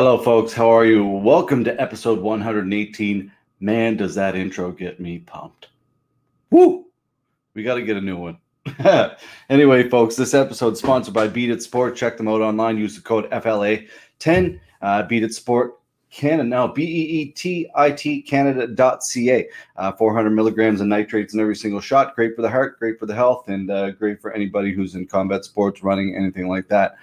Hello, folks. How are you? Welcome to episode 118. Man, does that intro get me pumped! Woo! We got to get a new one. anyway, folks, this episode is sponsored by Beet It Sport. Check them out online. Use the code FLA10. Uh, Beet It Sport Canada now, B E E T I T Canada.ca. Uh, 400 milligrams of nitrates in every single shot. Great for the heart, great for the health, and uh, great for anybody who's in combat sports, running, anything like that.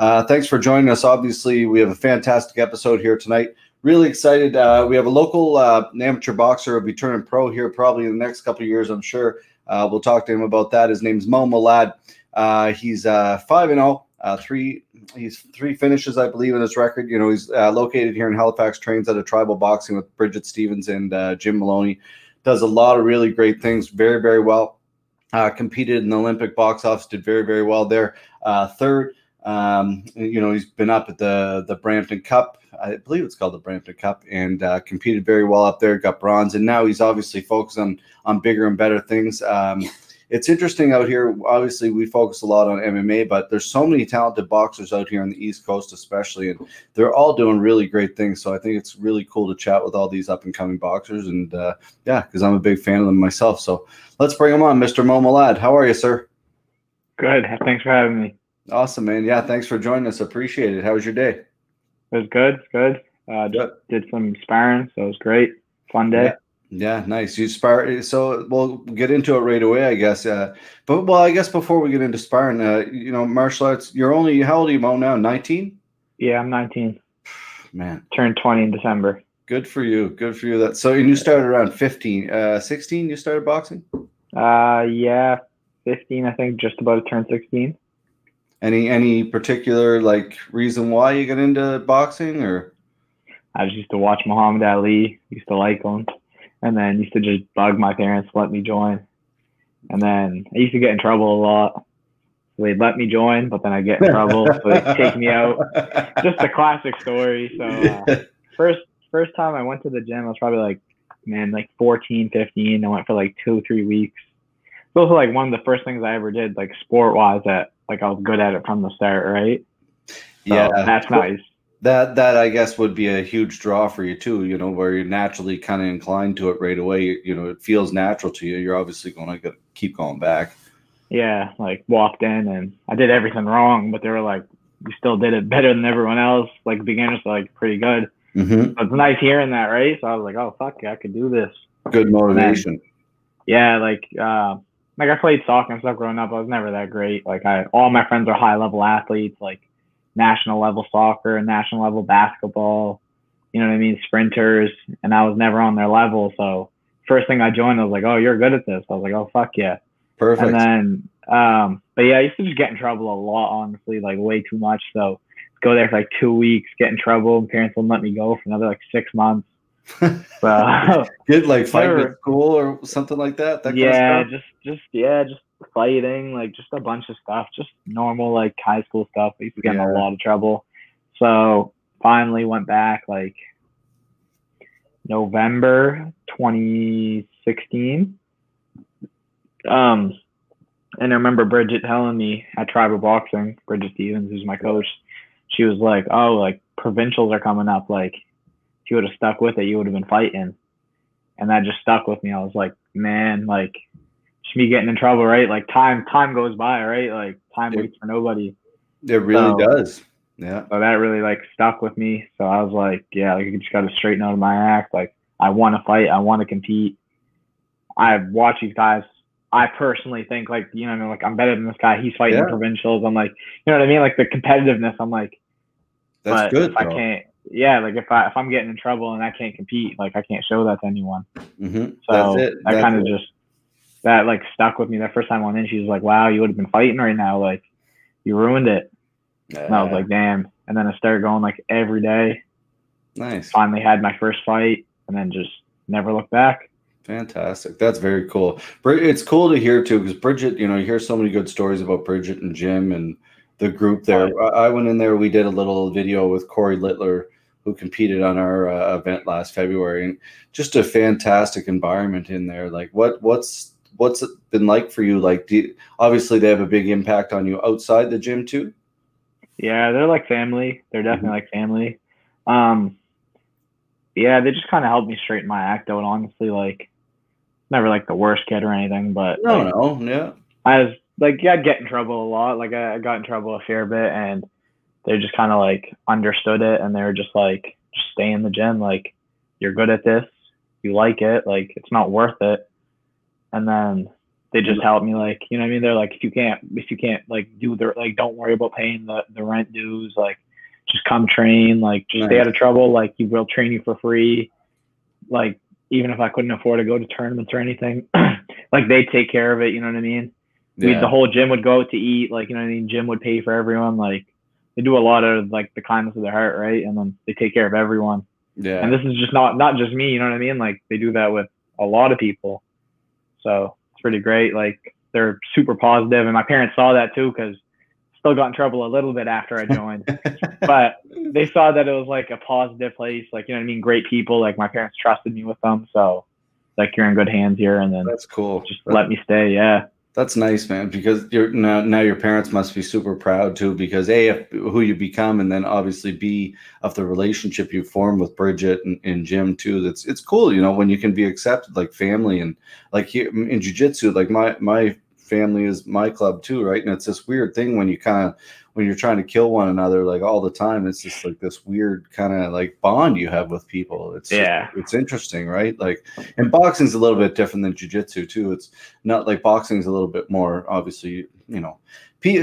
Uh, thanks for joining us. Obviously, we have a fantastic episode here tonight. Really excited. Uh, we have a local uh, amateur boxer who'll be turning pro here probably in the next couple of years, I'm sure. Uh, we'll talk to him about that. His name's Mo Malad. Uh, he's uh, 5 and 0, three he's three finishes, I believe, in his record. You know, he's located here in Halifax, trains at a tribal boxing with Bridget Stevens and Jim Maloney. Does a lot of really great things, very, very well. competed in the Olympic box office, did very, very well there. third um, you know, he's been up at the the Brampton Cup, I believe it's called the Brampton Cup, and uh, competed very well up there. Got bronze, and now he's obviously focused on on bigger and better things. Um, it's interesting out here. Obviously, we focus a lot on MMA, but there's so many talented boxers out here on the East Coast, especially, and they're all doing really great things. So I think it's really cool to chat with all these up and coming boxers, and uh, yeah, because I'm a big fan of them myself. So let's bring them on, Mr. Mo Malad. How are you, sir? Good. Thanks for having me. Awesome, man. Yeah, thanks for joining us. Appreciate it. How was your day? It was good. Good. Uh, did some sparring, so it was great. Fun day. Yeah. yeah nice. You spar. So we'll get into it right away, I guess. Uh, but well, I guess before we get into sparring, uh, you know, martial arts. You're only how old are you, Mo? Now, nineteen. Yeah, I'm 19. Man, turned 20 in December. Good for you. Good for you. That so and you started around 15, uh, 16. You started boxing. Uh, yeah, 15. I think just about to turn 16. Any any particular like reason why you got into boxing or? I just used to watch Muhammad Ali, used to like him, and then used to just bug my parents to let me join. And then I used to get in trouble a lot. So they'd let me join, but then I get in trouble, so they'd take me out. Just a classic story. So uh, first first time I went to the gym, I was probably like, man, like 14, 15. I went for like two, three weeks. Those were like one of the first things I ever did, like sport wise, that like I was good at it from the start, right? So yeah, that's nice. That that I guess would be a huge draw for you too. You know, where you're naturally kind of inclined to it right away. You, you know, it feels natural to you. You're obviously going to keep going back. Yeah, like walked in and I did everything wrong, but they were like, "You still did it better than everyone else." Like beginners, like pretty good. Mm-hmm. So it's nice hearing that, right? So I was like, "Oh fuck, yeah, I could do this." Good motivation. Then, yeah, like uh, like I played soccer and stuff growing up. I was never that great. Like I, all my friends are high level athletes, like national level soccer and national level basketball. You know what I mean? Sprinters, and I was never on their level. So first thing I joined, I was like, "Oh, you're good at this." I was like, "Oh, fuck yeah." Perfect. And then, um, but yeah, I used to just get in trouble a lot, honestly, like way too much. So go there for like two weeks, get in trouble, and parents wouldn't let me go for another like six months. well, good like fighting at school or something like that. that yeah, just just yeah, just fighting, like just a bunch of stuff, just normal like high school stuff. I used to get in a lot of trouble. So finally went back like November 2016. Um, and I remember Bridget telling me at Tribal Boxing, Bridget Stevens, who's my coach, she was like, "Oh, like provincials are coming up. Like you would have stuck with it, you would have been fighting. And that just stuck with me. I was like, man, like just me getting in trouble, right? Like time time goes by, right? Like time waits for nobody. It really so, does. Yeah. So that really like stuck with me. So I was like, yeah, like, you just got to straighten out of my act. Like I want to fight. I want to compete. I watch these guys. I personally think like you know like I'm better than this guy. He's fighting yeah. provincials. I'm like you know what I mean like the competitiveness. I'm like that's good. I can't yeah, like if I if I'm getting in trouble and I can't compete, like I can't show that to anyone. Mm-hmm. So that kind of just that like stuck with me. That first time I went in, she was like, "Wow, you would have been fighting right now. Like you ruined it." Yeah. And I was like, "Damn!" And then I started going like every day. Nice. Finally had my first fight, and then just never looked back. Fantastic. That's very cool. It's cool to hear too, because Bridget, you know, you hear so many good stories about Bridget and Jim and the group there. I went in there. We did a little video with Corey Littler, who competed on our uh, event last February, and just a fantastic environment in there. Like, what what's what's it been like for you? Like, you, obviously they have a big impact on you outside the gym too. Yeah, they're like family. They're definitely mm-hmm. like family. Um, yeah, they just kind of helped me straighten my act out. Honestly, like never like the worst kid or anything, but No, like, no, yeah. I was like, yeah, I'd get in trouble a lot. Like I, I got in trouble a fair bit, and they just kind of like understood it, and they were just like, just stay in the gym. Like you're good at this, you like it. Like it's not worth it. And then they just helped me. Like you know what I mean? They're like, if you can't, if you can't like do the like, don't worry about paying the the rent dues. Like just come train. Like just stay out of trouble. Like you will train you for free. Like even if I couldn't afford to go to tournaments or anything, like they take care of it. You know what I mean? we, the whole gym would go out to eat. Like you know what I mean? Gym would pay for everyone. Like they do a lot of like the kindness of their heart, right? And then they take care of everyone. yeah. And this is just not not just me. You know what I mean? Like they do that with a lot of people. So it's pretty great. Like they're super positive, and my parents saw that too because still got in trouble a little bit after I joined. but they saw that it was like a positive place. Like you know what I mean? Great people. Like my parents trusted me with them, so like you're in good hands here, and then That's cool. just let me stay. Yeah. That's nice, man. Because you're now now your parents must be super proud too. Because a who you become, and then obviously b of the relationship you form with Bridget and, and Jim too. That's it's cool, you know, when you can be accepted like family and like here in jujitsu. Like my my family is my club too, right? And it's this weird thing when you kind of when you're trying to kill one another like all the time. It's just like this weird kind of like bond you have with people. It's Yeah. it's interesting, right? Like and boxing's a little bit different than jujitsu too. It's not like boxing's a little bit more obviously you know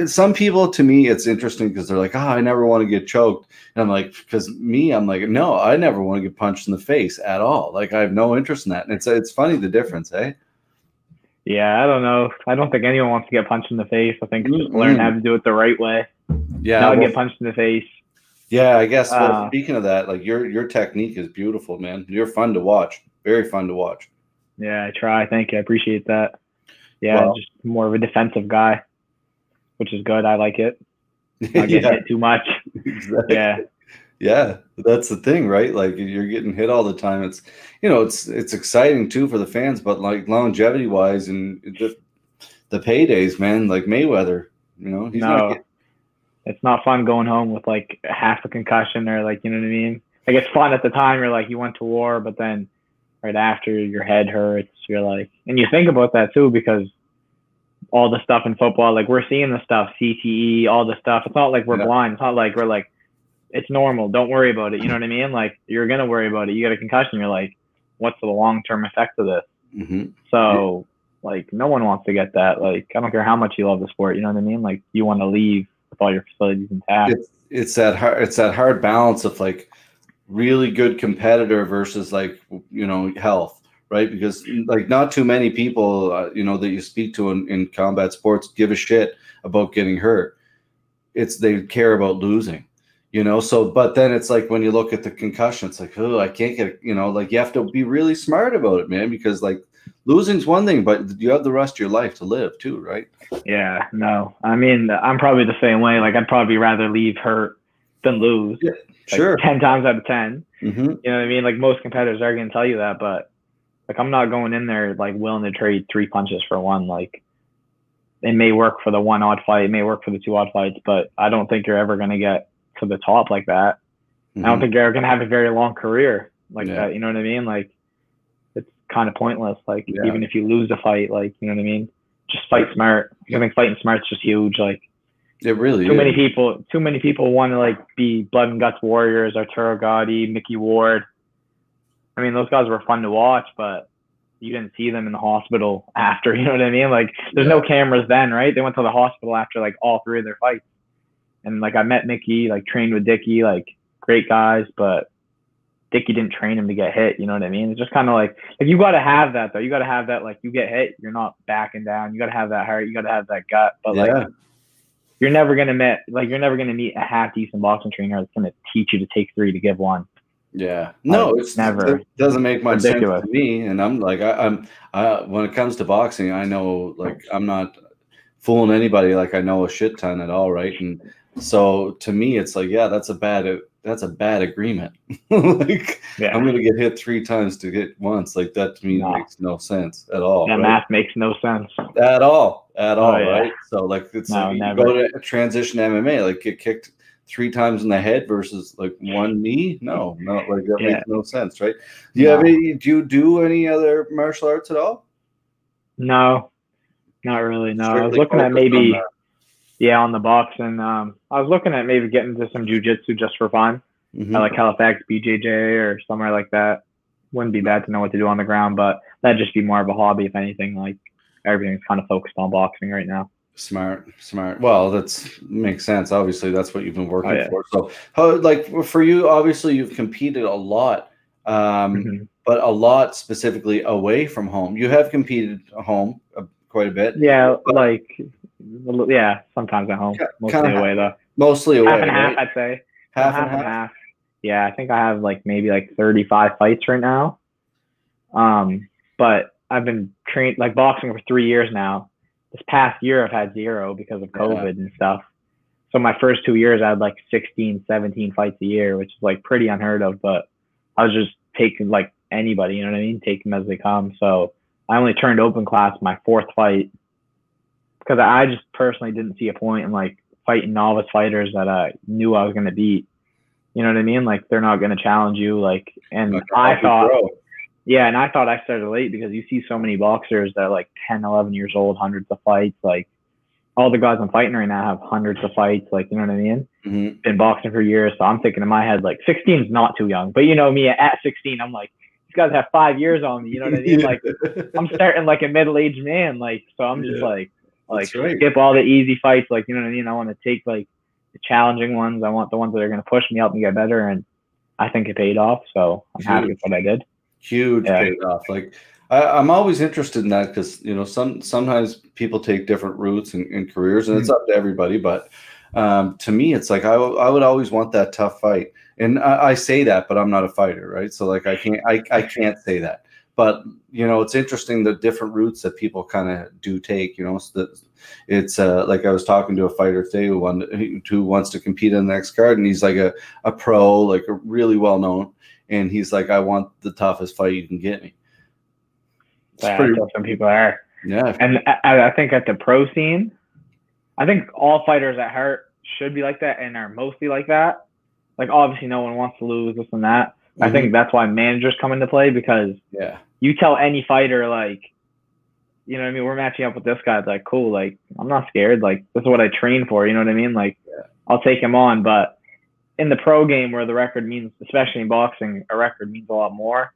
some people to me it's interesting because they're like oh i never want to get choked and i'm like because me i'm like no i never want to get punched in the face at all like i have no interest in that and it's it's funny the difference eh Yeah, I don't know. I don't think anyone wants to get punched in the face. I think Mm-mm. learn how to do it the right way. yeah Not well, get punched in the face. yeah i guess well, Uh, speaking of that like your your technique is beautiful man you're fun to watch very fun to watch Yeah, I try. Thank you. I appreciate that. Yeah, Well- just more of a defensive guy, which is good. I like it. Not getting yeah hit too much. exactly. Yeah, Yeah, that's the thing, right? Like you're getting hit all the time. It's you know, it's it's exciting too for the fans, but like longevity wise and the, the paydays, man, like Mayweather, you know, he's no, not get, it's not fun going home with like half a concussion or like you know what I mean. Like it's fun at the time. You're like you went to war, but then right after your head hurts. You're like, and you think about that too because all the stuff in football, like we're seeing the stuff, CTE, all the stuff. It's not like we're Yeah. blind. It's not like we're like, it's normal. Don't worry about it. You know what I mean? Like you're gonna worry about it. You got a concussion. You're like, what's the long term effect of this? Mhm. So like no one wants to get that. Like I don't care how much you love the sport. You know what I mean? Like you want to leave with all your facilities intact. it's it's that hard it's that hard balance of like really good competitor versus like you know health right because like not too many people uh, you know that you speak to in, in combat sports give a shit about getting hurt it's they care about losing you know so but then it's like when you look at the concussion it's like oh i can't get you know like you have to be really smart about it man because like losing's one thing but you have the rest of your life to live too right Yeah, no. I mean, I'm probably the same way. Like, I'd probably rather leave hurt than lose. Yeah, Like, sure 10 times out of 10. hmm You know what I mean? Like, most competitors are going to tell you that, but like, I'm not going in there like willing to trade three punches for one. Like, it may work for the one odd fight, it may work for the two odd fights, but I don't think you're ever going to get to the top like that. I don't think you're going to have a very long career like Mm-hmm. Yeah. that. You know what I mean? Like, it's kind of pointless. Like, Yeah. even if you lose a fight, like, you know what I mean? Just fight smart. I think fighting smart's just huge. Like, it really too is. many people too many people want to like be blood and guts warriors arturo gatti micky ward i mean those guys were fun to watch but you didn't see them in the hospital after you know what i mean like there's no cameras then right they went to the hospital after like all three of their fights and like i met micky like trained with dicky like great guys but dicky didn't train him to get hit you know what i mean it's just kind of like like you got to have that though you got to have that like you get hit you're not backing down you got to have that heart you got to have that gut but like you're never gonna meet like you're never gonna meet a half decent boxing trainer that's gonna teach you to take three to give one. Yeah, no, Like, it's never. It doesn't make much Ridiculous. sense to me, and I'm like, I, I'm, I, when it comes to boxing, I know, like, I'm not fooling anybody. Like, I know a shit ton at all, right? And so, to me, it's like, yeah, that's a bad, uh, that's a bad agreement. like, Yeah, I'm gonna get hit three times to get once. Like, that to me No. makes no sense at all. that right? math makes no sense. at all, at oh, all, Oh, yeah. right? So, like, it's No, like you go to transition MMA, like, get kicked three times in the head versus like one knee. No, no, like that Yeah. makes no sense, right? Do you have any? Do you do any other martial arts at all? No, not really. No, I was looking at maybe. Yeah on the boxing. Um, I was looking at maybe getting into some jujitsu just for fun. Mhm. I like Halifax BJJ or somewhere like that. Wouldn't be bad to know what to do on the ground, but that'd just be more of a hobby if anything. Like everything's kind of focused on boxing right now. Smart, smart. Well, that's makes sense. Obviously, that's what you've been working Oh, yeah. for. So, how like for you? Obviously, you've competed a lot, um, Mhm. but a lot specifically away from home. You have competed at home uh, quite a bit, Yeah, like yeah, sometimes at home, Ki- mostly away though. mostly away. half and half. I'd say. half and half. Yeah, I think I have like maybe like 35 fights right now. Um, but I've been trained like boxing for three years now. This past year, I've had zero because of Yeah. COVID and stuff. So my first two years, I had like 16, 17 fights a year, which is like pretty unheard of. But I was just taking like anybody, you know what I mean? Take them as they come. So I only turned open class my fourth fight because I just personally didn't see a point in like fighting novice fighters that I knew I was going to beat. You know what I mean? Like they're not going to challenge you. Like, and Like, I thought, yeah, and I thought I started late because you see so many boxers that are like 10, 11 years old, hundreds of fights. Like all the guys I'm fighting right now have hundreds of fights. Like, you know what I mean? Mhm. Been boxing for years. So I'm thinking in my head, like 16 is not too young. But you know me at 16, I'm like, these guys have five years on me. You know what I mean? Like I'm starting like a middle aged man. Like, so I'm just Yeah. like, like right. skip all the easy fights. Like, you know what I mean? I want to take like the challenging ones. I want the ones that are going to push me, help me get better. And I think it paid off. So I'm happy with what I did. huge Yeah. payoff. Like I, I'm always interested in that because you know some sometimes people take different routes in, in careers, and it's up to everybody. But um, to me, it's like I, w- I would always want that tough fight, and I, I say that, but I'm not a fighter, right? So like I can't I, I can't say that. But you know, it's interesting the different routes that people kind of do take. You know, so it's uh, like I was talking to a fighter today who, won, who wants to compete in the next card, and he's like a, a pro, like a really well known and he's like, I want the toughest fight you can get me. It's Yeah, pretty- some people are. yeah, And I, I think at the pro scene, I think all fighters at heart should be like that and are mostly like that. Like obviously no one wants to lose this and that. I Mhm. think that's why managers come into play because yeah, you tell any fighter like, you know what I mean, we're matching up with this guy. It's like, cool, like I'm not scared. Like this is what I train for, you know what I mean? Like I'll take him on. But in the pro game where the record means especially in boxing, a record means a lot more.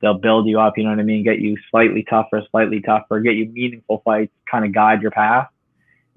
They'll build you up, you know what I mean, get you slightly tougher, slightly tougher, get you meaningful fights, kind of guide your path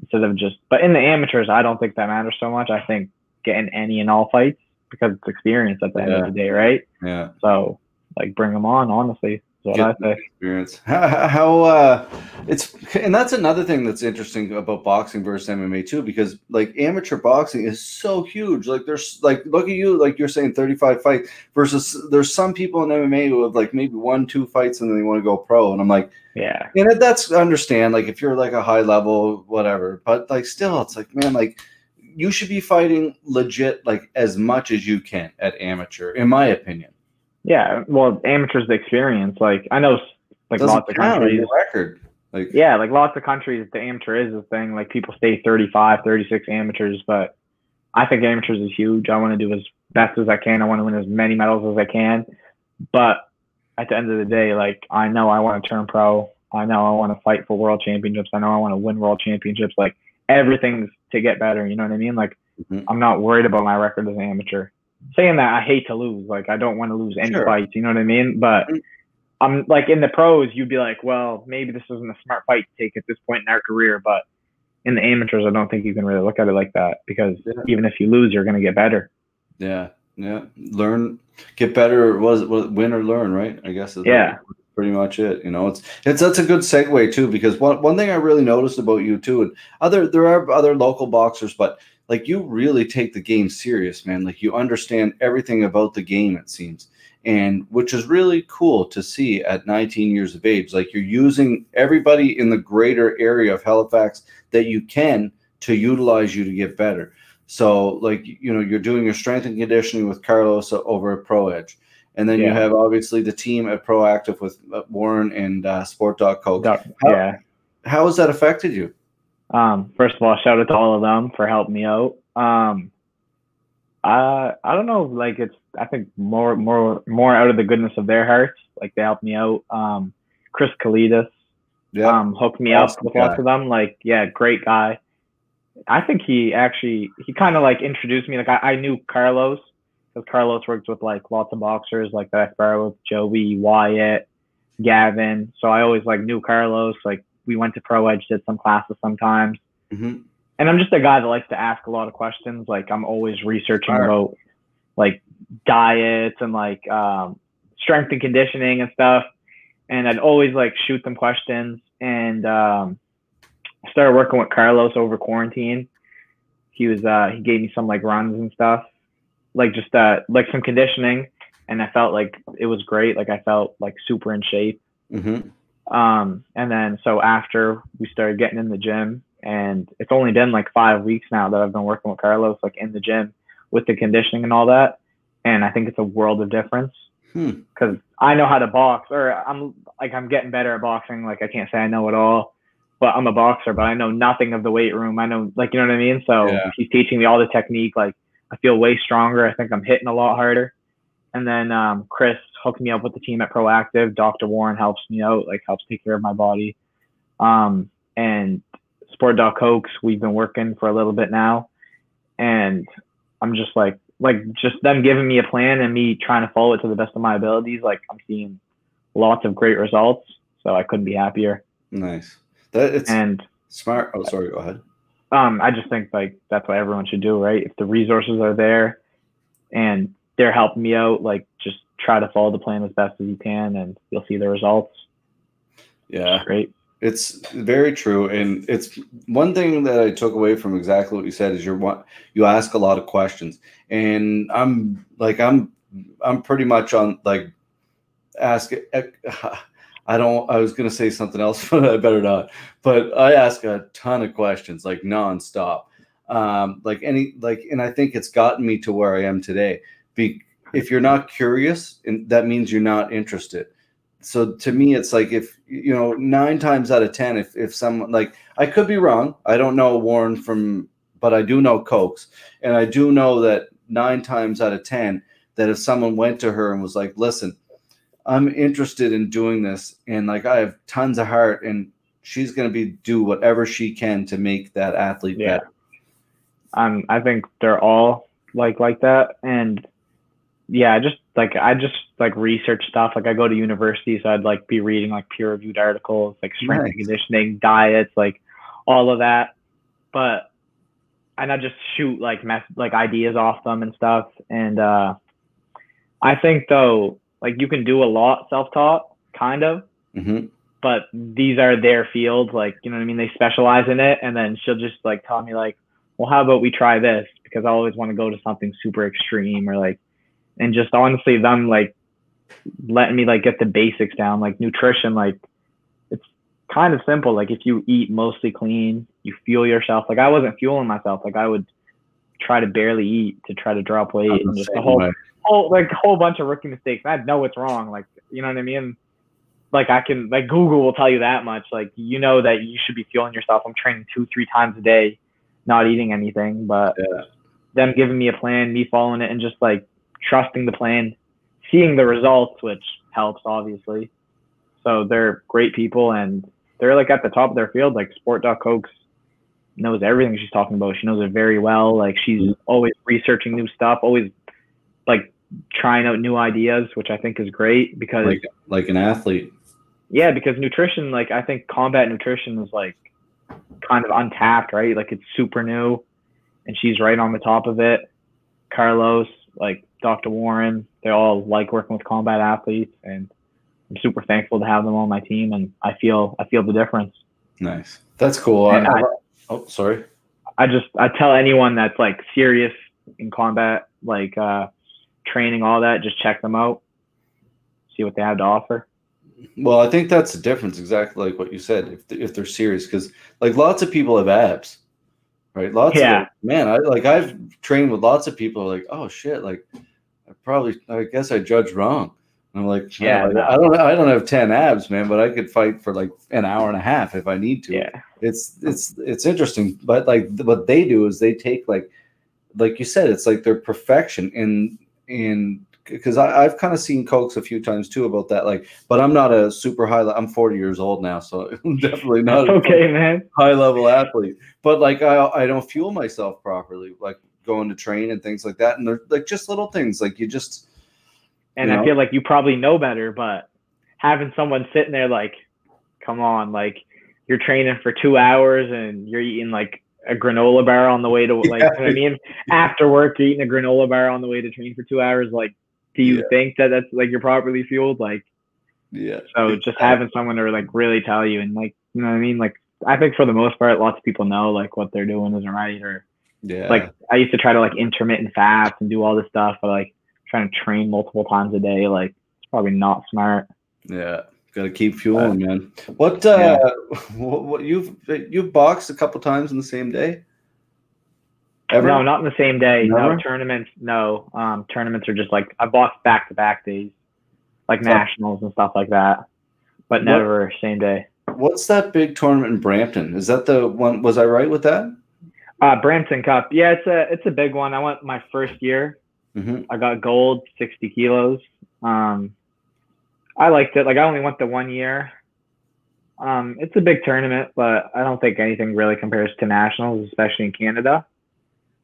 instead of just but in the amateurs I don't think that matters so much. I think getting any and all fights because it's experience at the end Yeah. of the day, right? yeah. So like bring them on, honestly. Is what Get I the experience. How, how uh, it's and that's another thing that's interesting about boxing versus MMA too, because like amateur boxing is so huge. Like there's like look at you, like you're saying 35 fights versus there's some people in MMA who have like maybe one, two fights and then they want to go pro, and I'm like. Yeah. And that's understand like if you're like a high level whatever, but like still it's like man like you should be fighting legit like as much as you can at amateur in my opinion. Yeah. Well, amateurs the experience. Like I know, like Doesn't lots of countries. record. Like Yeah, like lots of countries, the amateur is the thing. Like people stay 35, 36 amateurs, but I think amateurs is huge. I want to do as best as I can. I want to win as many medals as I can. But at the end of the day, like I know I want to turn pro. I know I want to fight for world championships. I know I want to win world championships. Like everything's to get better. You know what I mean? Like Mhm. I'm not worried about my record as an amateur. Saying that, I hate to lose. Like I don't want to lose any Sure. fights. You know what I mean? But Mhm. I'm like in the pros, you'd be like, well, maybe this isn't a smart fight to take at this point in our career. But in the amateurs, I don't think you can really look at it like that because Yeah. even if you lose, you're going to get better. yeah, yeah. Learn, get better. Was win or learn? Right? I guess. Is Yeah. Pretty much it. You know, it's it's that's a good segue too because one one thing I really noticed about you too, and other there are other local boxers, but like you really take the game serious, man. Like you understand everything about the game. It seems. And which is really cool to see at 19 years of age. Like you're using everybody in the greater area of Halifax that you can to utilize you to get better. So, like, you know, you're doing your strength and conditioning with Carlos over at Pro Edge. And then you have obviously the team at Proactive with uh, Warren and uh, Sport Doc How- yeah. How has that affected you? Um, first of all, shout out to all of them for helping me out. Um, Uh, I don't know. Like it's, I think more, more, more out of the goodness of their hearts. Like they helped me out. Um, Chris Kalidas, Yeah. um, hooked me Awesome up with guy. lots of them. Like, yeah, great guy. I think he actually, he kind of like introduced me. Like I, I knew Carlos because Carlos works with like lots of boxers like that I spar with Joey, Wyatt, Gavin. So I always like knew Carlos. Like we went to Pro Edge, did some classes sometimes hmm and I'm just a guy that likes to ask a lot of questions. Like I'm always researching about like diets and like um, strength and conditioning and stuff. And I'd always like shoot them questions. And um, I started working with Carlos over quarantine. He was uh, he gave me some like runs and stuff, like just uh, like some conditioning. And I felt like it was great. Like I felt like super in shape. hmm Um, and then so after we started getting in the gym, and it's only been like five weeks now that I've been working with Carlos, like in the gym with the conditioning and all that. And I think it's a world of difference Hmm. because I know how to box, or I'm like I'm getting better at boxing. Like I can't say I know it all, but I'm a boxer, but I know nothing of the weight room. I know, like you know what I mean. So Yeah. he's teaching me all the technique. Like I feel way stronger. I think I'm hitting a lot harder. And then um, Chris hooked me up with the team at Proactive. Dr. Warren helps me out, like helps take care of my body. Um, and Sport Doc Cokes, we've been working for a little bit now, and I'm just like, like just them giving me a plan and me trying to follow it to the best of my abilities. Like I'm seeing lots of great results, so I couldn't be happier. Nice. That it's And smart. Oh, sorry. Go ahead. um, I just think like that's what everyone should do, right? If the resources are there and they're helping me out, like just try to follow the plan as best as you can, and you'll see the results. Yeah. Great. It's very true, and it's one thing that I took away from exactly what you said is you're one you ask a lot of questions, and I'm like I'm I'm pretty much on like ask. I don't. I was gonna say something else, but I better not. But I ask a ton of questions, like nonstop, um, like any like, and I think it's gotten me to where I am today. Be if you're not curious, and that means you're not interested. So to me it's like if you know nine times out of ten if if someone like i could be wrong. I don't know warren from but i do know cokes. And i do know that nine times out of ten that if someone went to her and was like listen i'm interested in doing this and like i have tons of heart and she's going to be do whatever she can to make that athlete Yeah. better. Um, I think they're all like like that, and yeah, I just like I just like research stuff. Like I go to university, so I'd like be reading like peer reviewed articles, like strength and conditioning, diets, like all of that. But and I just shoot like mess like ideas off them and stuff. And uh, I think though, like you can do a lot self taught, kind of. hmm but these are their fields like you know what i mean they specialize in it and then she'll just like tell me like well how about we try this because i always want to go to something super extreme or like and just honestly them like letting me like get the basics down like nutrition like it's kind of simple like if you eat mostly clean you fuel yourself like i wasn't fueling myself like i would try to barely eat to try to drop weight and just a whole way. whole like a whole bunch of rookie mistakes. And I know what's wrong. Like you know what I mean? Like I can like Google will tell you that much. Like you know that you should be fueling yourself. I'm training two, three times a day, not eating anything, but Yeah. them giving me a plan, me following it and just like trusting the plan, seeing the results, which helps obviously. So they're great people and they're like at the top of their field. Like Sport Doc Cokes knows everything she's talking about. She knows it very well. Like she's Mhm. always researching new stuff, always like trying out new ideas, which I think is great because like like an athlete yeah, because nutrition, like I think combat nutrition is like kind of untapped, right? Like it's super new, and she's right on the top of it. Carlos, like Dr. Warren, they all like working with combat athletes, and I'm super thankful to have them on my team, and I feel I feel the difference. nice that's cool And I- I- oh sorry I just I tell anyone that's like serious in combat, like uh, training, all that, just check them out, see what they have to offer. Well, I think that's the difference, exactly like what you said. If if they're serious, because like lots of people have abs, right? Lots Yeah. of man, I like I've trained with lots of people. Like, oh shit, like I probably, I guess I judged wrong. I'm like, Yeah, yeah, no. I don't, I don't have ten abs, man, but I could fight for like an hour and a half if I need to. Yeah, It's it's it's interesting, but like what they do is they take like like you said, it's like their perfection in in because I've kind of seen Cokes a few times too about that. Like, but I'm not a super high. I'm 40 years old now, so I'm definitely not okay, man. High level athlete. But like, I I don't fuel myself properly, like going to train and things like that. And they're like just little things, like you just. And you know? I feel like you probably know better, but having someone sitting there like, come on, like you're training for two hours and you're eating like a granola bar on the way to like yeah. you know I mean after work you're eating a granola bar on the way to train for two hours like do you yeah. think that that's like you're properly fueled like yeah so just having someone to like really tell you and like you know what I mean like I think for the most part lots of people know like what they're doing isn't right or yeah like I used to try to like intermittent fast and do all this stuff but like trying to train multiple times a day like it's probably not smart yeah Got to keep fueling, uh, man. What uh, yeah. what, what you've you've boxed a couple times in the same day? Ever? No, not in the same day. Never? No tournaments. No, um, tournaments are just like I boxed back to back days, like nationals and stuff like that, but never what, same day. What's that big tournament in Brampton? Is that the one? Was I right with that? Uh, Brampton Cup. Yeah, it's a it's a big one. I went my first year. Mm-hmm. I got gold, sixty kilos. Um, I liked it. Like I only went the one year. Um, it's a big tournament, but I don't think anything really compares to nationals, especially in Canada.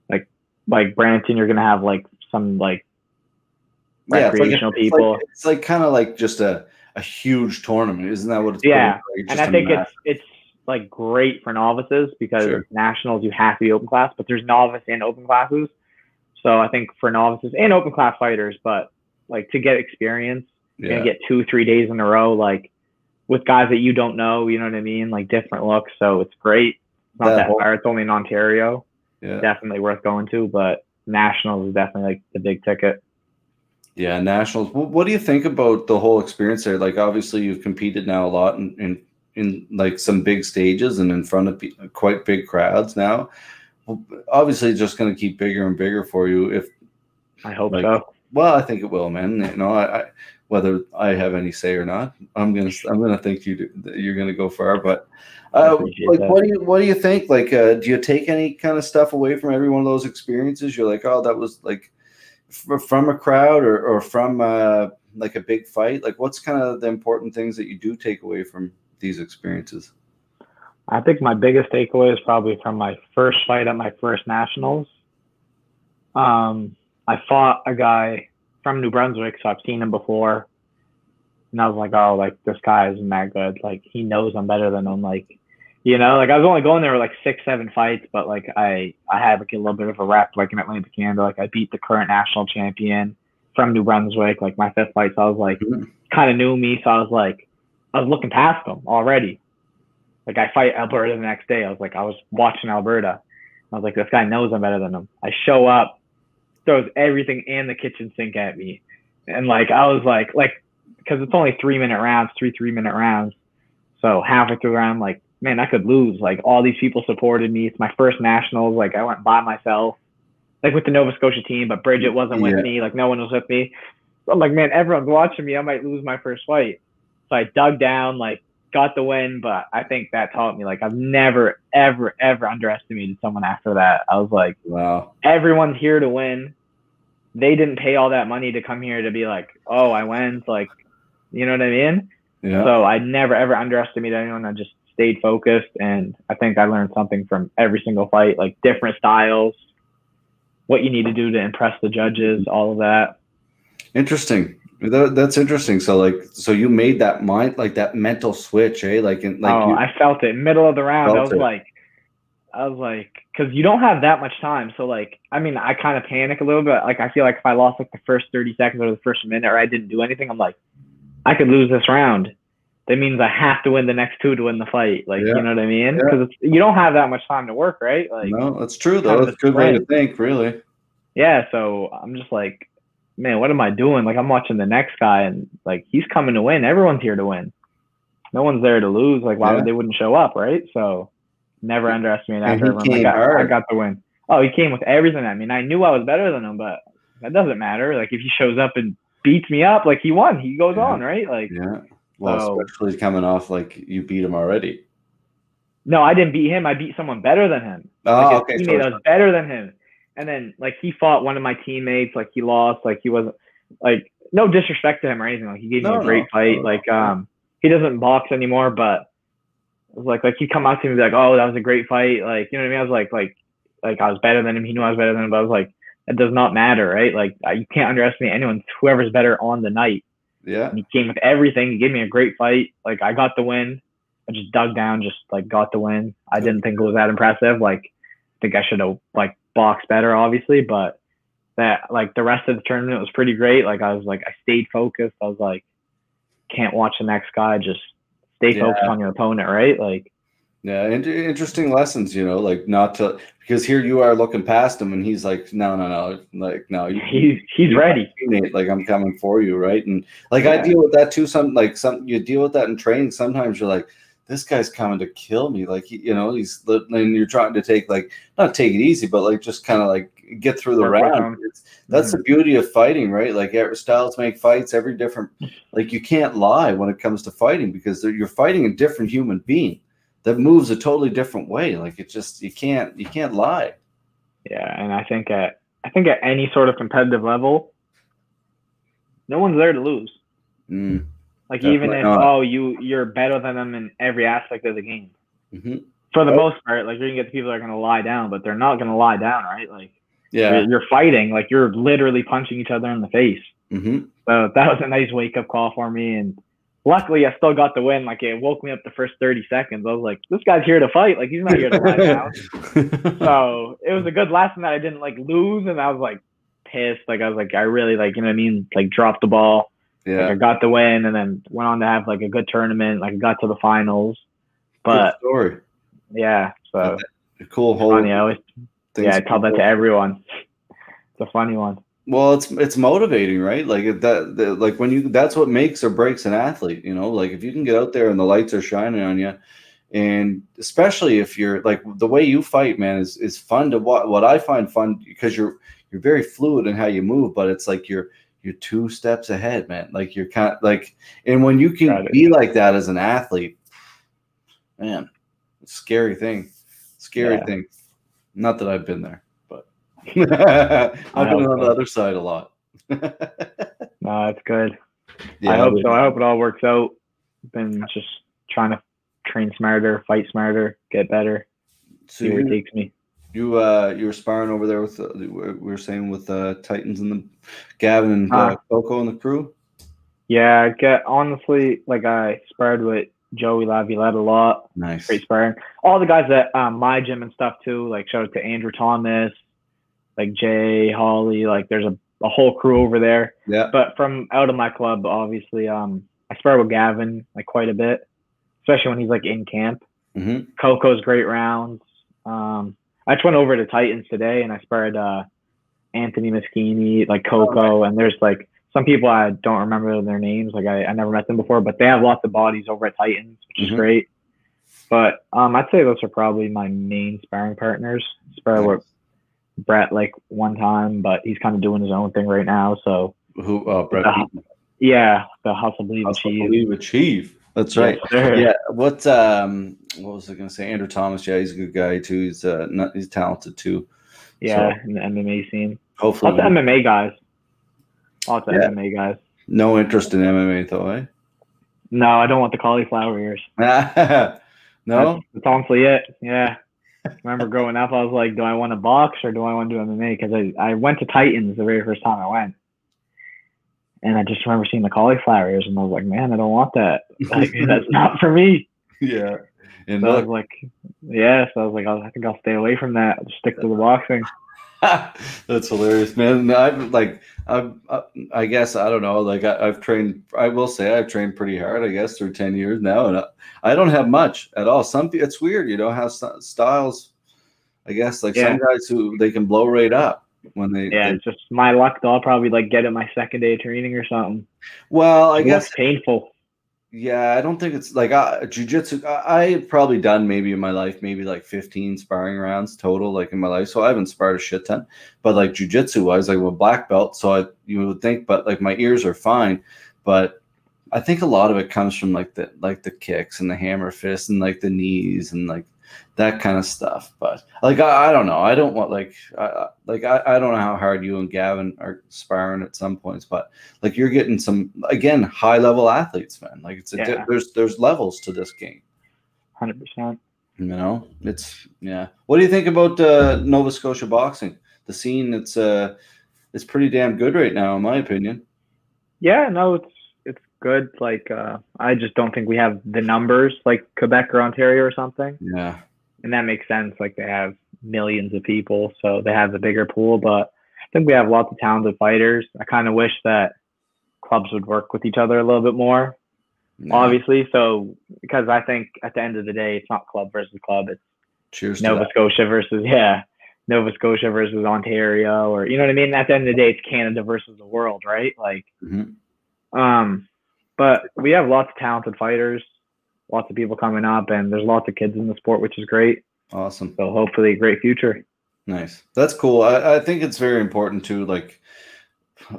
Like like Brampton, you're gonna have like some like yeah, recreational it's like, people. It's like, like kind of like just a, a huge tournament, isn't that what it's? Yeah, and I think it's it's like great for novices because sure. nationals you have to be open class, but there's novice and open classes. So I think for novices and open class fighters, but like to get experience you're gonna get two, three days in a row, like with guys that you don't know. You know what I mean? Like different looks. So it's great. It's not that, that whole, far. It's only in Ontario. Yeah. Definitely worth going to, but nationals is definitely like the big ticket. Yeah, nationals. What do you think about the whole experience there? Like, obviously, you've competed now a lot in in, in like some big stages and in front of quite big crowds now. Obviously, just going to keep bigger and bigger for you. If I hope like, so. Well, I think it will, man. You know, I, I whether I have any say or not. I'm gonna I'm gonna think you do, you're gonna go far, but uh, like that. what do you what do you think? Like, uh, do you take any kind of stuff away from every one of those experiences? You're like, oh, that was like f- from a crowd or or from uh, like a big fight. Like, what's kind of the important things that you do take away from these experiences? I think my biggest takeaway is probably from my first fight at my first nationals. Um, I fought a guy from New Brunswick, so I've seen him before. And I was like, oh, like this guy isn't that good. Like he knows I'm better than him. Like, you know, like I was only going there with like six, seven fights, but like I, I had like a little bit of a rep, like in Atlantic Canada. Like I beat the current national champion from New Brunswick, like my fifth fight. So I was like, mm-hmm. kind of knew me. So I was like, I was looking past them already. Like I fight Alberta the next day. I was like, I was watching Alberta. I was like, this guy knows I'm better than him. I show up throws everything and the kitchen sink at me. And like I was like like because it's only three minute rounds, three three minute rounds. So halfway through the round, like man, I could lose. Like all these people supported me. It's my first nationals. Like I went by myself, like with the Nova Scotia team, but Bridget wasn't with me. Like no one was with me. So I'm like, man, everyone's watching me. I might lose my first fight. So I dug down, like got the win, but I think that taught me like I've never, ever, ever underestimated someone after that. I was like, wow, everyone's here to win they didn't pay all that money to come here to be like, oh, I went, like, you know what I mean? Yeah. So I never ever underestimated anyone. I just stayed focused, and I think I learned something from every single fight, like different styles, what you need to do to impress the judges, all of that. Interesting. That, that's interesting. So like, so you made that mind, like that mental switch, eh? Like, in, like oh, I felt it middle of the round. I was it. like, I was like, because you don't have that much time. So like, I mean, I kind of panic a little bit. Like, I feel like if I lost like the first thirty seconds or the first minute, or I didn't do anything, I'm like, I could lose this round. That means I have to win the next two to win the fight. Like, yeah. you know what I mean? Because yeah. you don't have that much time to work, right? Like, no, that's true though. That's a good way to think, really. Yeah. So I'm just like, man, what am I doing? Like, I'm watching the next guy, and like, he's coming to win. Everyone's here to win. No one's there to lose. Like, why yeah. would they wouldn't show up, right? So Never underestimate everyone. I got, I got the win. Oh, he came with everything. I mean, I knew I was better than him, but that doesn't matter. Like if he shows up and beats me up, like he won, he goes yeah. on, right? Like yeah. Well, so, especially coming off like you beat him already. No, I didn't beat him. I beat someone better than him. Oh, like okay. He made us better than him. And then like he fought one of my teammates, like he lost, like he wasn't like no disrespect to him or anything. Like he gave me No, a great no, fight. no, like um he doesn't box anymore, but it was like like he'd come out to me and be like, Oh, that was a great fight. Like, you know what I mean? I was like like like I was better than him. He knew I was better than him, but I was like, that does not matter, right? Like you can't underestimate anyone. Whoever's better on the night. Yeah. And he came with everything. He gave me a great fight. Like I got the win. I just dug down, just like got the win. I didn't think it was that impressive. Like I think I should have like boxed better, obviously, but that like the rest of the tournament was pretty great. Like I was like I stayed focused. I was like, can't watch the next guy. Just stay Yeah. focused on your opponent, right? Like Yeah, and interesting lessons, you know, like not to because here you are looking past him, and he's like, no, no, no, like no, you, he's he's ready. like I'm coming for you, right? And like I deal with that too. Some like some you deal with that in training. Sometimes you're like, this guy's coming to kill me, like you know, he's and you're trying to take like not take it easy, but like just kind of like get through the round. that's the beauty of fighting, right? Like styles make fights, every different. Like you can't lie when it comes to fighting because you're fighting a different human being that moves a totally different way. Like it just you can't you can't lie. Yeah, and I think at I think at any sort of competitive level, no one's there to lose. Mm, Like Definitely even if not. oh you you're better than them in every aspect of the game. mhm. For the Oh. most part, like you're gonna get the people that are gonna lie down, but they're not gonna lie down, right? Like Yeah. you're, you're fighting, like you're literally punching each other in the face. hmm So that was a nice wake up call for me, and luckily I still got the win. Like it woke me up the first thirty seconds. I was like, this guy's here to fight. Like he's not here to lie down. So it was a good lesson that I didn't like lose, and I was like pissed. Like I was like, I really like you know what I mean, like dropped the ball. Like, yeah. I got the win, and then went on to have like a good tournament. Like I got to the finals, Good but story. yeah. So Cool whole. funny. I always yeah, I tell that to everyone. It's a funny one. Well, it's it's motivating, right? Like that, the, like when you that's what makes or breaks an athlete. You know, like if you can get out there and the lights are shining on you, and especially if you're like the way you fight, man, is is fun to watch. What I find fun because you're you're very fluid in how you move, but it's like you're you're two steps ahead, man. Like you're kind of like, and when you can be like that as an athlete, man, scary thing, scary Yeah. thing. Not that I've been there, but I've been on the other side a lot. No, it's good. Yeah, I hope so. I hope it all works out. Been just trying to train smarter, fight smarter, get better. So See where it takes me. You uh you were sparring over there with uh, we were saying with uh Titans and the Gavin and uh, Ah. Coco and the crew. Yeah, I get honestly like I sparred with Joey Laviolette a lot. Nice. Great sparring. All the guys at um, my gym and stuff too. Like shout out to Andrew Thomas, like Jay Holly. Like there's a, a whole crew over there. Yeah. But from out of my club, obviously, um, I spar with Gavin like quite a bit, especially when he's like in camp. hmm Coco's great rounds. Um, I just went over to Titans today and I sparred uh, Anthony Moschini, like Coco, and there's like some people I don't remember their names. Like I, I never met them before, but they have lots of bodies over at Titans, which Mhm. is great. But um, I'd say those are probably my main sparring partners. Spar with Brett like one time, but he's kind of doing his own thing right now. So Who? Uh, Brett. Uh, yeah, the hustle believe Hustle, achieve. Believe, achieve. That's right. Sir. Yeah. What? Um. What was I going to say? Andrew Thomas. Yeah, he's a good guy too. He's uh, not, he's talented too. yeah, in the MMA scene. Hopefully, Lots of MMA guys. Lots of Yeah. MMA guys. no interest in MMA though, eh? No, I don't want the cauliflower ears. no. That's, that's honestly it. Yeah. Remember growing up, I was like, do I want to box or do I want to do MMA? Because I, I went to Titans the very first time I went. And I just remember seeing the cauliflower ears and I was like, man, I don't want that. Like, that's not for me. yeah. And So I was like, yeah. So I was like, I'll, think I'll stay away from that. I'll stick to the boxing. That's hilarious, man. I've like, I've, I, I guess I don't know. Like, I, I've trained. I will say I've trained pretty hard. I guess through ten years now, and I, I don't have much at all. Some it's weird, you know, how st- styles. I guess like some guys who they can blow right up when they. Yeah, they- it's just my luck. Though I'll probably like get it my second day of training or something. well, I It guess painful. Yeah, I don't think it's like uh, jujitsu. I, I've probably done maybe in my life, maybe like 15 sparring rounds total, like in my life. So I haven't sparred a shit ton, but like jujitsu wise, like with black belt. So I, you would think, but like my ears are fine, but I think a lot of it comes from like the like the kicks and the hammer fists and like the knees and like that kind of stuff. But like I, I don't know. I don't want like I, like I, I don't know how hard you and Gavin are sparring at some points, but like you're getting some again high level athletes, man. Like it's a, Yeah. there's there's levels to this game. Hundred percent. You know, it's yeah. What do you think about uh, Nova Scotia boxing? The scene, it's uh, it's pretty damn good right now, in my opinion. Yeah, no, it's it's good. Like uh, I just don't think we have the numbers like Quebec or Ontario or something, Yeah, and that makes sense. Like they have millions of people, so they have the bigger pool. But I think we have lots of talented fighters. I kind of wish that clubs would work with each other a little bit more. Obviously, so because I think at the end of the day, it's not club versus club. It's Cheers Nova. Scotia versus yeah, Nova Scotia versus Ontario, or you know what I mean. At the end of the day, it's Canada versus the world, right? Like, Mhm. um, but we have lots of talented fighters, lots of people coming up, and there's lots of kids in the sport, which is great. Awesome. So hopefully, a great future. Nice. That's cool. I, I think it's very important too. Like,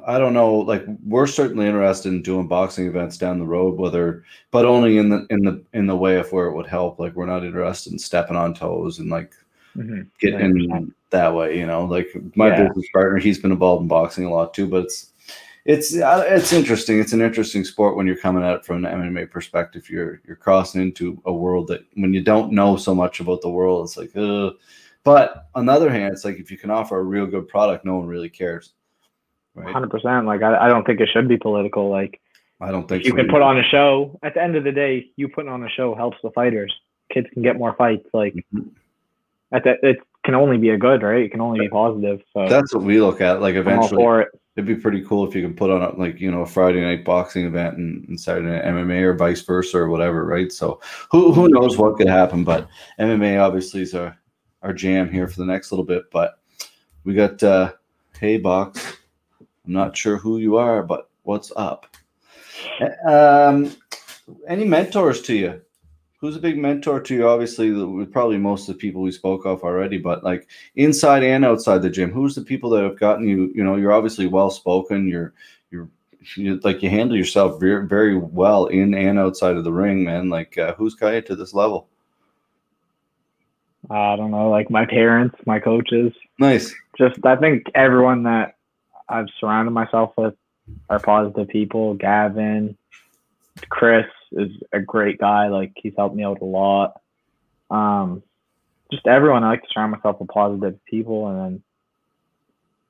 I don't know. Like, we're certainly interested in doing boxing events down the road, whether, but only in the in the in the way of where it would help. Like, we're not interested in stepping on toes and like hmm getting 100%. that way. You know, like my Yeah. business partner, he's been involved in boxing a lot too. But it's it's uh, it's interesting. It's an interesting sport when you're coming at it from an MMA perspective. You're you're crossing into a world that when you don't know so much about the world, it's like, uh. But on the other hand, it's like if you can offer a real good product, no one really cares. Right? 100%. Like, I, I don't think it should be political. Like, I don't think you so can either. put on a show. At the end of the day, you putting on a show helps the fighters. Kids can get more fights. Like, Mhm. at that, it can only be a good, right? It can only be positive. So That's what we look at. Like eventually, for it. It'd be pretty cool if you could put on a, like you know a Friday night boxing event and, and Saturday night MMA or vice versa or whatever, right? So who who knows what could happen? But MMA obviously is our our jam here for the next little bit. But we got uh, hey box. I'm not sure who you are, but what's up? Um, any mentors to you? Who's a big mentor to you? Obviously, with probably most of the people we spoke of already, but like inside and outside the gym, who's the people that have gotten you? You know, you're obviously well spoken. You're you're you, like you handle yourself very very well in and outside of the ring, man. Like uh, who's got you to this level? I don't know, like my parents, my coaches, Nice. just I think everyone that I've surrounded myself with are positive people. Gavin, Chris is a great guy. Like he's helped me out a lot. Um, just everyone. I like to surround myself with positive people, and then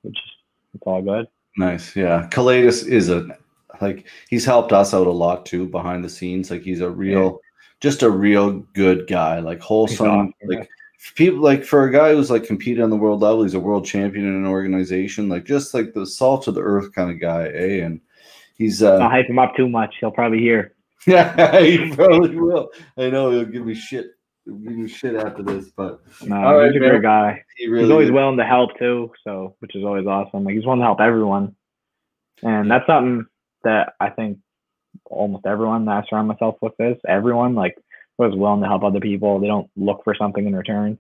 it's just it's all good. Nice. Yeah. Kalatis is a like he's helped us out a lot too behind the scenes. Like he's a real just a real good guy. Like wholesome. awesome, Like people like for a guy who's like competed on the world level, he's a world champion in an organization, like just like the salt of the earth kind of guy, eh? And he's uh Don't hype him up too much. He'll probably hear. yeah, he probably will. I know he'll give me shit. He'll give me shit after this, but No, All right, he's a man. guy. he really he's always is. willing to help too, so which is always awesome. Like he's willing to help everyone, and that's something that I think almost everyone that I surround myself with is everyone like was willing to help other people. They don't look for something in return,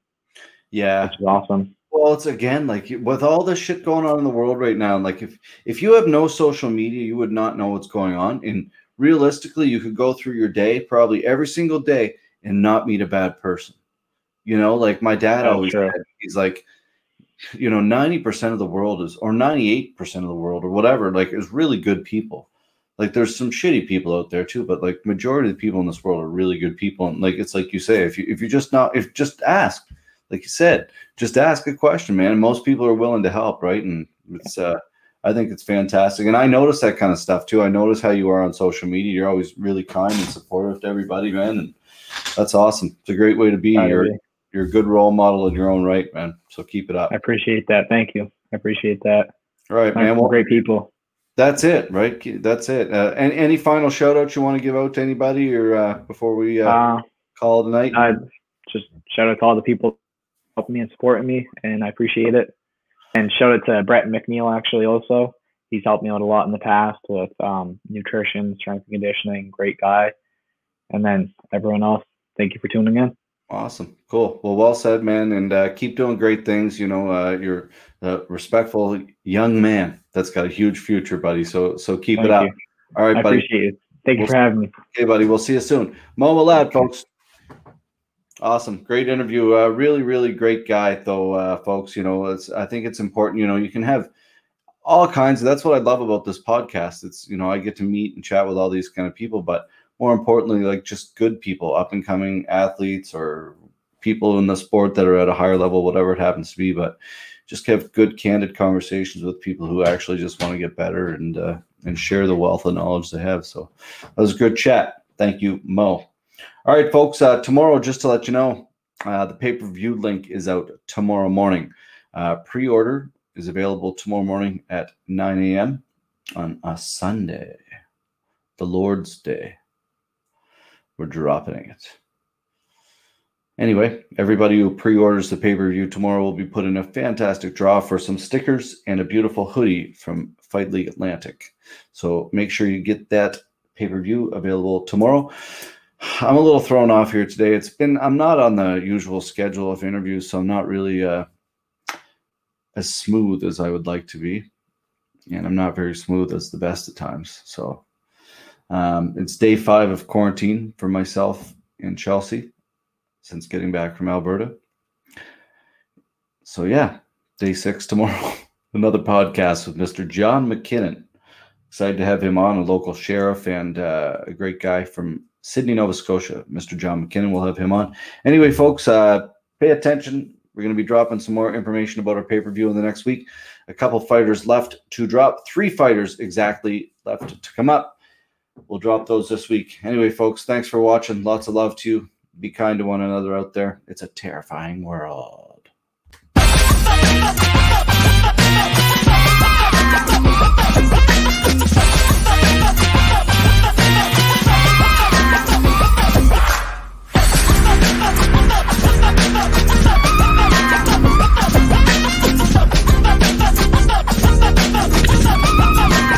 yeah. which is awesome. Well, it's again like with all this shit going on in the world right now. Like if if you have no social media, you would not know what's going on. And realistically, you could go through your day, probably every single day, and not meet a bad person. You know, like my dad That's always said, he's like, you know, ninety percent of the world is, or ninety eight percent of the world, or whatever, like is really good people. Like there's some shitty people out there too, but like majority of the people in this world are really good people. And like it's like you say, if you if you just not if just ask, like you said, just ask a question, man. And most people are willing to help, right? And it's uh I think it's fantastic. And I notice that kind of stuff too. I notice how you are on social media. You're always really kind and supportive to everybody, man. And that's awesome. It's a great way to be. You're you. you're a good role model in your own right, man. So keep it up. I appreciate that. Thank you. I appreciate that. All right, Man. Well, great people. that's it, right? That's it. Uh, and any final shout outs you want to give out to anybody or uh, before we uh, Uh, call it a night? I just shout out to all the people helping me and supporting me, and I appreciate it. And shout out to Brett McNeil actually also. He's helped me out a lot in the past with um, nutrition, strength and conditioning. Great guy. And then everyone else, thank you for tuning in. Awesome. Cool. Well, well said, man. And uh, keep doing great things. You know, uh, you're a respectful young man that's got a huge future, buddy. So, so keep Thank it up. All right, I buddy. appreciate it. Thank you We'll- for having me. Okay, buddy. We'll see you soon. Mo Malad, folks. Awesome. Great interview. Uh, really, really great guy, though, uh, folks. You know, it's, I think it's important. You know, you can have all kinds. Of, that's what I love about this podcast. It's, you know, I get to meet and chat with all these kind of people, but more importantly, like just good people, up and coming athletes or people in the sport that are at a higher level, whatever it happens to be. But just have good, candid conversations with people who actually just want to get better and, uh, and share the wealth of knowledge they have. So that was a good chat. Thank you, Mo. All right, folks. Uh, tomorrow, just to let you know, uh, the pay per view link is out tomorrow morning. Uh, Pre order is available tomorrow morning at 9 a.m. on a Sunday, the Lord's Day. We're dropping it. Anyway, everybody who pre orders the pay per view tomorrow will be put in a fantastic draw for some stickers and a beautiful hoodie from Fight League Atlantic. So make sure you get that pay per view available tomorrow. I'm a little thrown off here today. It's been I'm not on the usual schedule of interviews, so I'm not really uh, as smooth as I would like to be, and I'm not very smooth as the best at times. So um, it's day five of quarantine for myself in Chelsea since getting back from Alberta. So yeah, day six tomorrow. Another podcast with Mr. John McKinnon. Excited to have him on, a local sheriff and uh, a great guy from Sydney, Nova Scotia. Mr. John McKinnon, we'll have him on. Anyway, folks, uh, pay attention. We're going to be dropping some more information about our pay per view in the next week. A couple fighters left to drop, three fighters exactly left to come up. We'll drop those this week. Anyway, folks, thanks for watching. Lots of love to you. Be kind to one another out there. It's a terrifying world.